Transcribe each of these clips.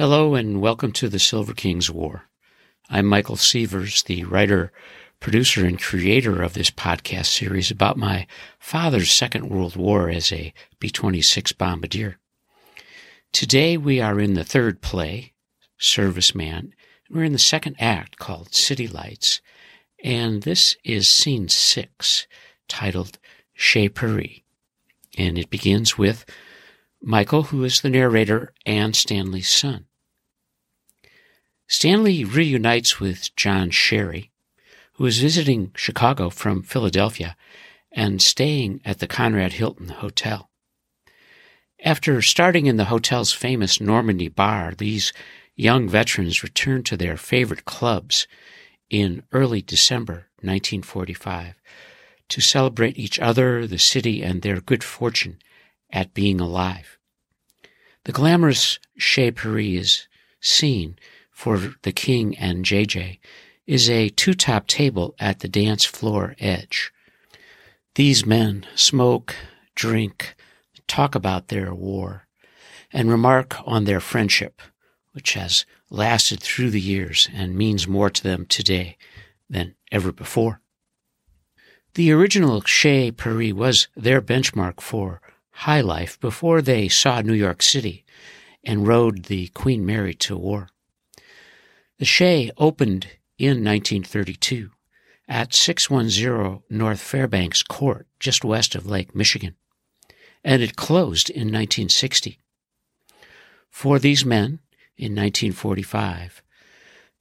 Hello and welcome to the Silver Kings War. I'm Michael Sievers, the writer, producer, and creator of this podcast series about my father's Second World War as a B 26 bombardier. Today we are in the third play, Serviceman. We're in the second act called City Lights, and this is scene six, titled Chez Paree. And it begins with Michael, who is the narrator and Stanley's son. Stanley reunites with John Sherry, who is visiting Chicago from Philadelphia and staying at the Conrad Hilton Hotel. After starting in the hotel's famous Normandy bar, these young veterans return to their favorite clubs in early December 1945 to celebrate each other, the city, and their good fortune at being alive. The glamorous Chez Paree scene for the King and JJ is a two-top table at the dance floor edge. These men smoke, drink, talk about their war, and remark on their friendship, which has lasted through the years and means more to them today than ever before. The original Chez Paree was their benchmark for high life before they saw New York City and rode the Queen Mary to war. The Chez opened in 1932 at 610 North Fairbanks Court, just west of Lake Michigan, and it closed in 1960. For these men, in 1945,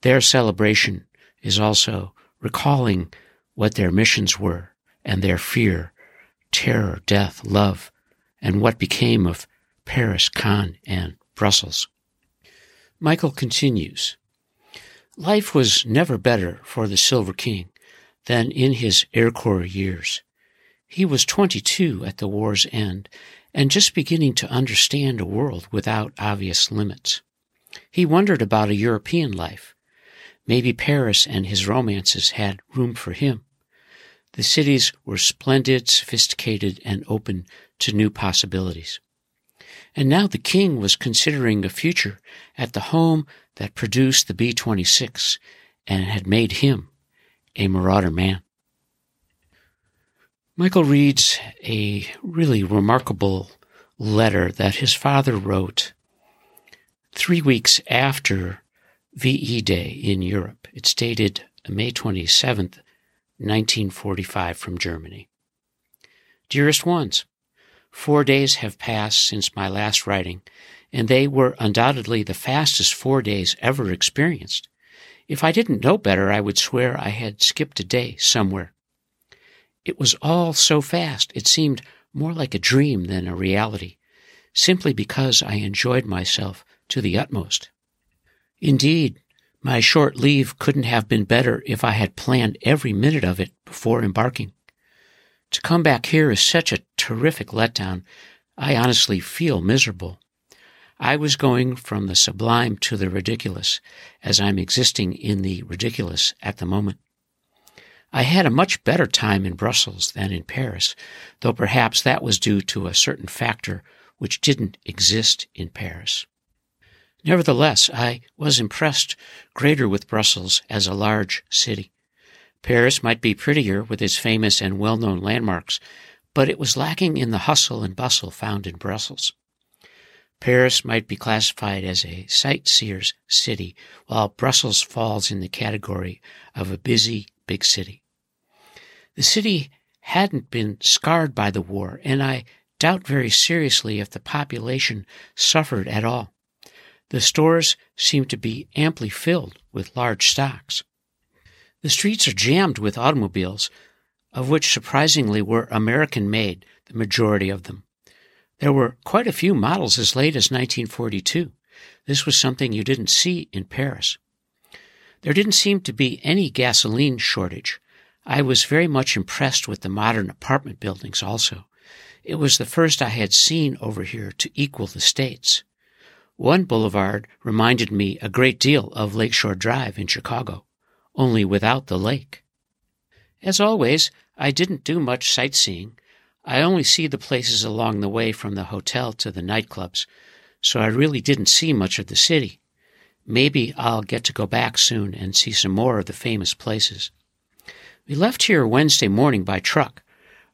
their celebration is also recalling what their missions were and their fear, terror, death, love, and what became of Paris, Cannes, and Brussels. Michael continues Life was never better for the Silver King than in his Air Corps years. He was 22 at the war's end and just beginning to understand a world without obvious limits. He wondered about a European life. Maybe Paris and his romances had room for him. The cities were splendid, sophisticated, and open to new possibilities. And now the king was considering a future at the home that produced the B 26 and had made him a marauder man. Michael reads a really remarkable letter that his father wrote three weeks after VE Day in Europe. It's dated May 27th, 1945 from Germany. Dearest ones, four days have passed since my last writing, and they were undoubtedly the fastest four days ever experienced. If I didn't know better, I would swear I had skipped a day somewhere. It was all so fast, it seemed more like a dream than a reality, simply because I enjoyed myself to the utmost. Indeed, my short leave couldn't have been better if I had planned every minute of it before embarking. To come back here is such a terrific letdown. I honestly feel miserable. I was going from the sublime to the ridiculous, as I'm existing in the ridiculous at the moment. I had a much better time in Brussels than in Paris, though perhaps that was due to a certain factor which didn't exist in Paris. Nevertheless, I was impressed greater with Brussels as a large city. Paris might be prettier with its famous and well-known landmarks, but it was lacking in the hustle and bustle found in Brussels. Paris might be classified as a sightseer's city, while Brussels falls in the category of a busy big city. The city hadn't been scarred by the war, and I doubt very seriously if the population suffered at all. The stores seem to be amply filled with large stocks. The streets are jammed with automobiles, of which surprisingly were American made, the majority of them. There were quite a few models as late as 1942. This was something you didn't see in Paris. There didn't seem to be any gasoline shortage. I was very much impressed with the modern apartment buildings also. It was the first I had seen over here to equal the States. One boulevard reminded me a great deal of Lakeshore Drive in Chicago, only without the lake. As always, I didn't do much sightseeing. I only see the places along the way from the hotel to the nightclubs, so I really didn't see much of the city. maybe I'll get to go back soon and see some more of the famous places. We left here Wednesday morning by truck,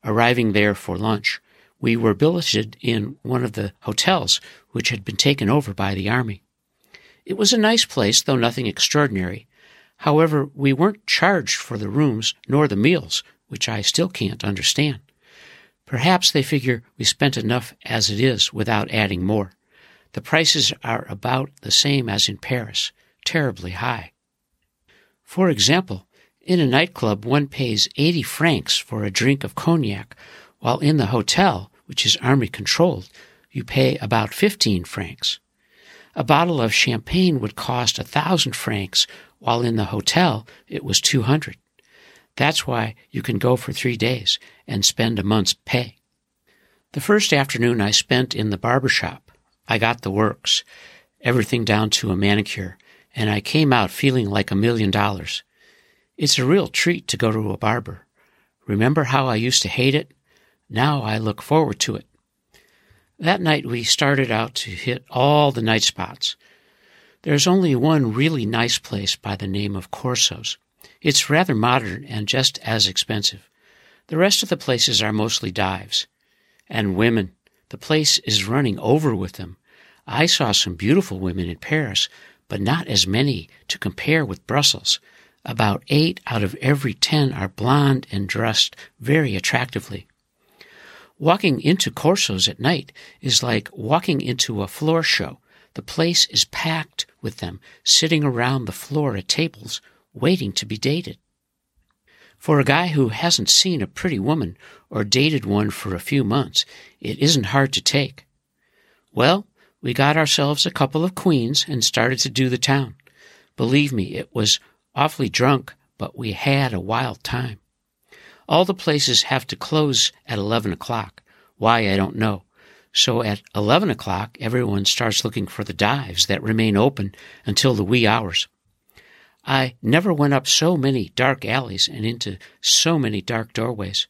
arriving there for lunch. We were billeted in one of the hotels which had been taken over by the Army. It was a nice place, though nothing extraordinary. However, we weren't charged for the rooms nor the meals, which I still can't understand. Perhaps they figure we spent enough as it is without adding more. The prices are about the same as in Paris, terribly high. For example, in a nightclub, one pays 80 francs for a drink of cognac, while in the hotel, which is army controlled, you pay about 15 francs. A bottle of champagne would cost a thousand francs, while in the hotel it was 200. That's why you can go for three days and spend a month's pay. The first afternoon I spent in the barber shop. I got the works, everything down to a manicure, and I came out feeling like a million dollars. It's a real treat to go to a barber. Remember how I used to hate it? Now I look forward to it. That night we started out to hit all the night spots. There's only one really nice place by the name of Corso's. It's rather modern and just as expensive. The rest of the places are mostly dives. And women. The place is running over with them. I saw some beautiful women in Paris, but not as many to compare with Brussels. About eight out of every ten are blonde and dressed very attractively. Walking into Corso's at night is like walking into a floor show. The place is packed with them, sitting around the floor at tables waiting to be dated. For a guy who hasn't seen a pretty woman or dated one for a few months, it isn't hard to take. Well, we got ourselves a couple of queens and started to do the town. Believe me, it was awfully drunk, but we had a wild time. All the places have to close at 11 o'clock. Why, I don't know. So at 11 o'clock, everyone starts looking for the dives that remain open until the wee hours. I never went up so many dark alleys and into so many dark doorways.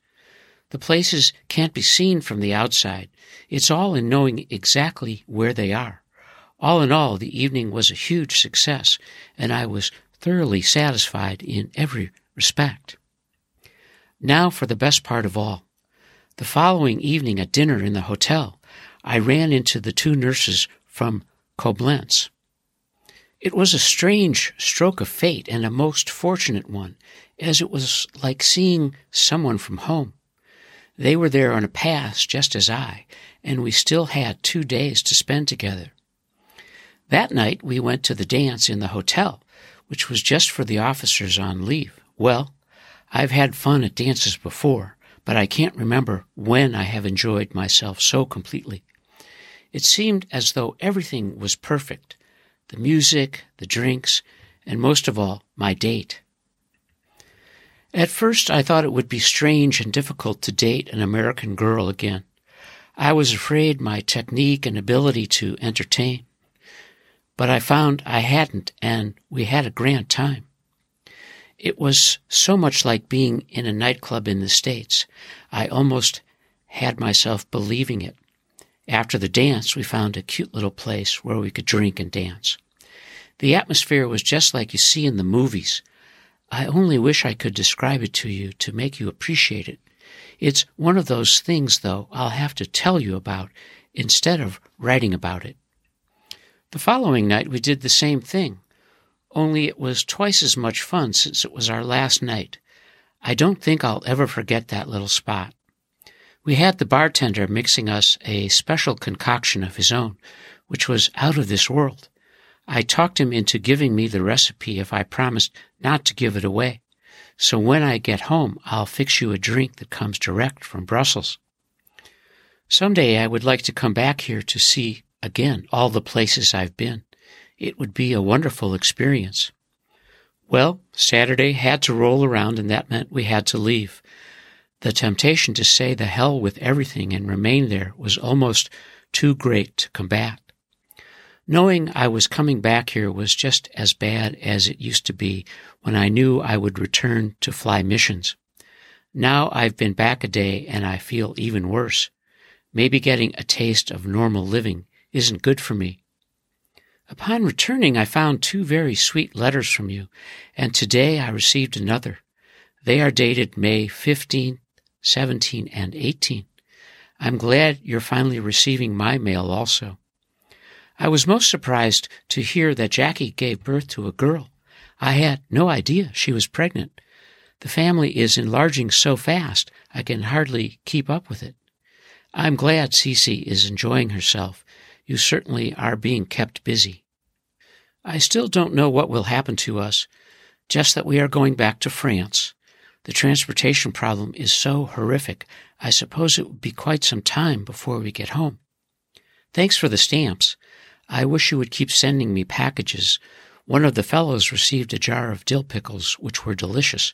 The places can't be seen from the outside. It's all in knowing exactly where they are. All in all, the evening was a huge success, and I was thoroughly satisfied in every respect. Now for the best part of all. The following evening at dinner in the hotel, I ran into the two nurses from Koblenz. It was a strange stroke of fate and a most fortunate one, as it was like seeing someone from home. They were there on a pass just as I, and we still had two days to spend together. That night we went to the dance in the hotel, which was just for the officers on leave. Well, I've had fun at dances before, but I can't remember when I have enjoyed myself so completely. It seemed as though everything was perfect the music, the drinks, and most of all, my date. At first, I thought it would be strange and difficult to date an American girl again. I was afraid my technique and ability to entertain. But I found I hadn't, and we had a grand time. It was so much like being in a nightclub in the States. I almost had myself believing it. After the dance, we found a cute little place where we could drink and dance. The atmosphere was just like you see in the movies. I only wish I could describe it to you to make you appreciate it. It's one of those things, though, I'll have to tell you about instead of writing about it. The following night we did the same thing, only it was twice as much fun since it was our last night. I don't think I'll ever forget that little spot. We had the bartender mixing us a special concoction of his own, which was out of this world. I talked him into giving me the recipe if I promised not to give it away. So when I get home, I'll fix you a drink that comes direct from Brussels. Someday I would like to come back here to see again all the places I've been. It would be a wonderful experience. Well, Saturday had to roll around and that meant we had to leave. The temptation to say the hell with everything and remain there was almost too great to combat. Knowing I was coming back here was just as bad as it used to be when I knew I would return to fly missions. Now I've been back a day and I feel even worse. Maybe getting a taste of normal living isn't good for me. Upon returning, I found two very sweet letters from you, and today I received another. They are dated May 15, 17, and 18. I'm glad you're finally receiving my mail also. I was most surprised to hear that Jackie gave birth to a girl. I had no idea she was pregnant. The family is enlarging so fast I can hardly keep up with it. I'm glad Cece is enjoying herself. You certainly are being kept busy. I still don't know what will happen to us, just that we are going back to France. The transportation problem is so horrific, I suppose it will be quite some time before we get home. Thanks for the stamps. I wish you would keep sending me packages. One of the fellows received a jar of dill pickles, which were delicious.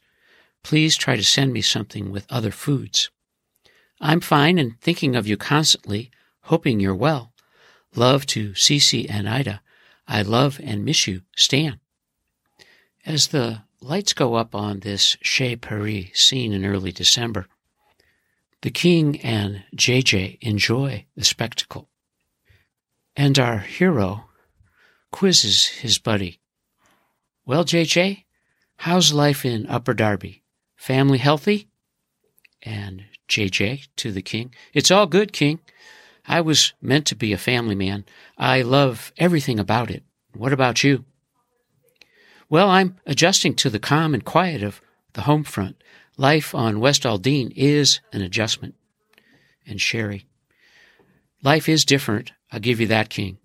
Please try to send me something with other foods. I'm fine and thinking of you constantly, hoping you're well. Love to Cece and Ida. I love and miss you, Stan. As the lights go up on this Chez Paree scene in early December, the king and JJ enjoy the spectacle. And our hero quizzes his buddy. Well, JJ, how's life in Upper Darby? Family healthy? And JJ to the king, It's all good, king. I was meant to be a family man. I love everything about it. What about you? Well, I'm adjusting to the calm and quiet of the home front. Life on West Aldine is an adjustment. And Sherry, life is different. I'll give you that, King.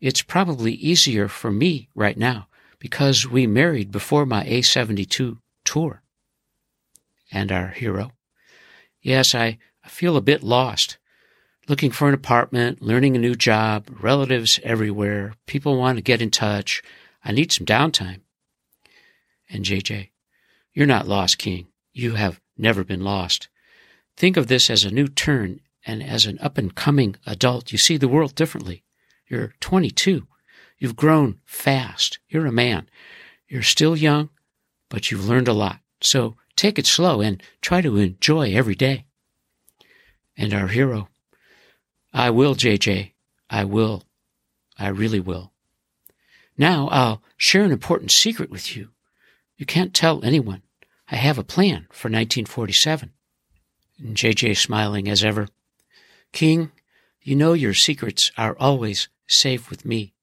It's probably easier for me right now because we married before my A72 tour. And our hero, yes, I feel a bit lost. Looking for an apartment, learning a new job, relatives everywhere, people want to get in touch. I need some downtime. And JJ, you're not lost, King. You have never been lost. Think of this as a new turn and as an up and coming adult, you see the world differently. You're 22. You've grown fast. You're a man. You're still young, but you've learned a lot. So take it slow and try to enjoy every day. And our hero, I will, JJ. I will. I really will. Now I'll share an important secret with you. You can't tell anyone. I have a plan for 1947. And JJ smiling as ever. King, you know your secrets are always safe with me.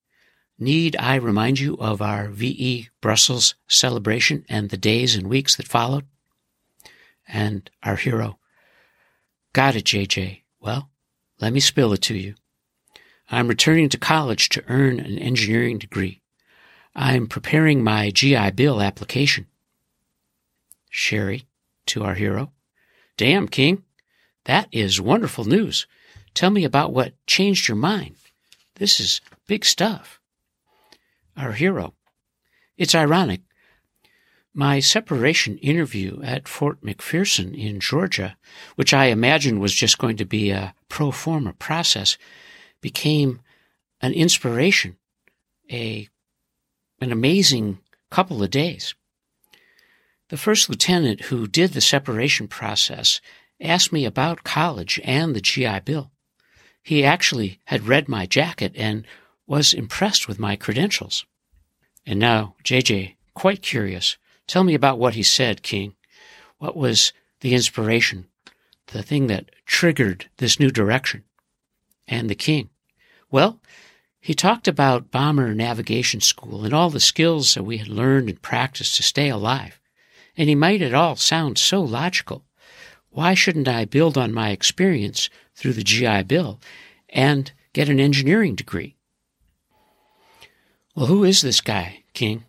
Need I remind you of our VE Brussels celebration and the days and weeks that followed? And our hero. Got it, JJ. Well, let me spill it to you. I'm returning to college to earn an engineering degree. I'm preparing my GI Bill application. Sherry, to our hero. Damn, King. That is wonderful news. Tell me about what changed your mind. This is big stuff. Our hero. It's ironic. My separation interview at Fort McPherson in Georgia, which I imagined was just going to be a pro forma process, became an inspiration, a, an amazing couple of days. The first lieutenant who did the separation process asked me about college and the GI Bill. He actually had read my jacket and was impressed with my credentials. And now, JJ, quite curious, tell me about what he said, King. What was the inspiration, the thing that triggered this new direction? And the King. Well, he talked about bomber navigation school and all the skills that we had learned and practiced to stay alive. And he made it all sound so logical. Why shouldn't I build on my experience through the GI Bill and get an engineering degree? Well, who is this guy, King?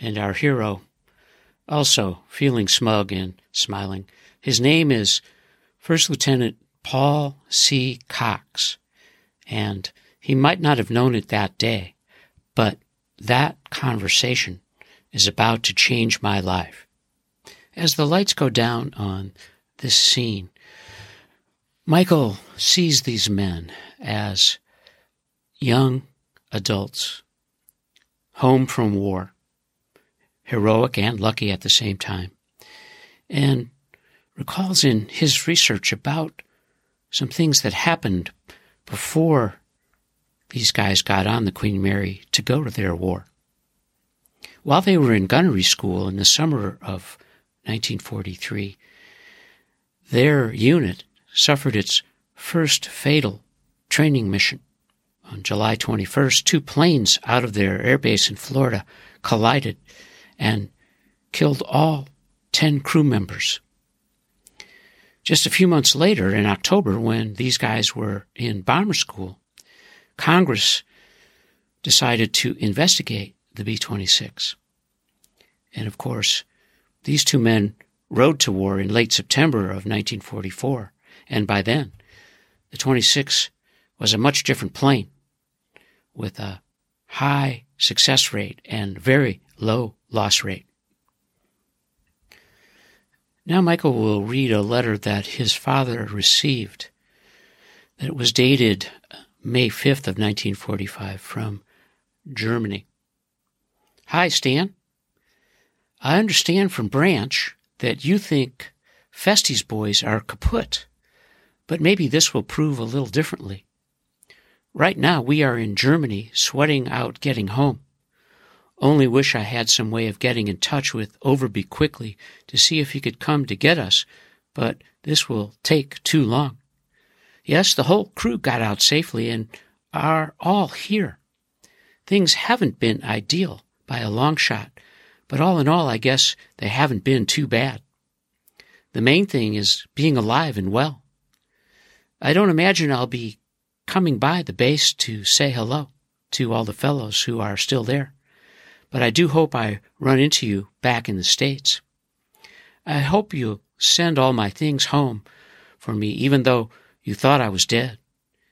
And our hero, also feeling smug and smiling. His name is First Lieutenant Paul C. Cox. And he might not have known it that day, but that conversation is about to change my life. As the lights go down on this scene, Michael sees these men as young adults, home from war, heroic and lucky at the same time, and recalls in his research about some things that happened before these guys got on the Queen Mary to go to their war. While they were in gunnery school in the summer of 1943, their unit suffered its first fatal training mission. On July 21st, two planes out of their airbase in Florida collided and killed all 10 crew members. Just a few months later, in October, when these guys were in bomber school, Congress decided to investigate the B 26. And of course, these two men rode to war in late September of 1944, and by then, the 26 was a much different plane with a high success rate and very low loss rate. Now Michael will read a letter that his father received that was dated uh, May 5th of 1945 from Germany. Hi, Stan. I understand from Branch that you think Festy's boys are kaput, but maybe this will prove a little differently. Right now we are in Germany sweating out getting home. Only wish I had some way of getting in touch with Overby quickly to see if he could come to get us, but this will take too long. Yes, the whole crew got out safely and are all here. Things haven't been ideal by a long shot, but all in all, I guess they haven't been too bad. The main thing is being alive and well. I don't imagine I'll be coming by the base to say hello to all the fellows who are still there but I do hope I run into you back in the States. I hope you'll send all my things home for me, even though you thought I was dead.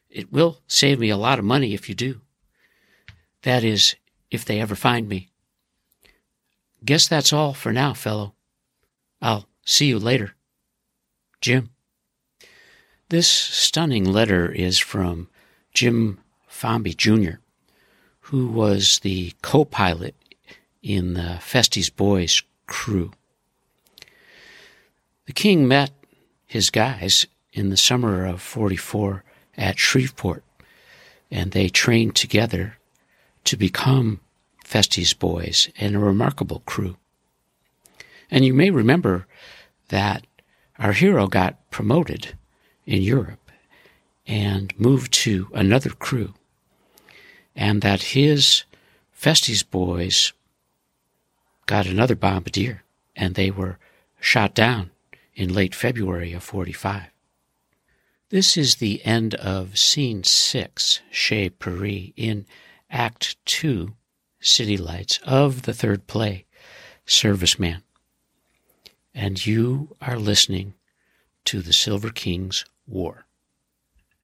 It will save me a lot of money if you do. That is, if they ever find me. Guess that's all for now, fellow. I'll see you later. Jim. This stunning letter is from Jim Fomby Jr., who was the co pilot in the Festy's Boys crew. The king met his guys in the summer of 44 at Shreveport, and they trained together to become Festy's Boys and a remarkable crew. And you may remember that our hero got promoted in Europe and moved to another crew, and that his Festy's Boys got another bombardier, and they were shot down in late February of 45. This is the end of Scene 6, Chez Paree, in Act 2, City Lights, of the third play, Serviceman. And you are listening to the Silver King's War.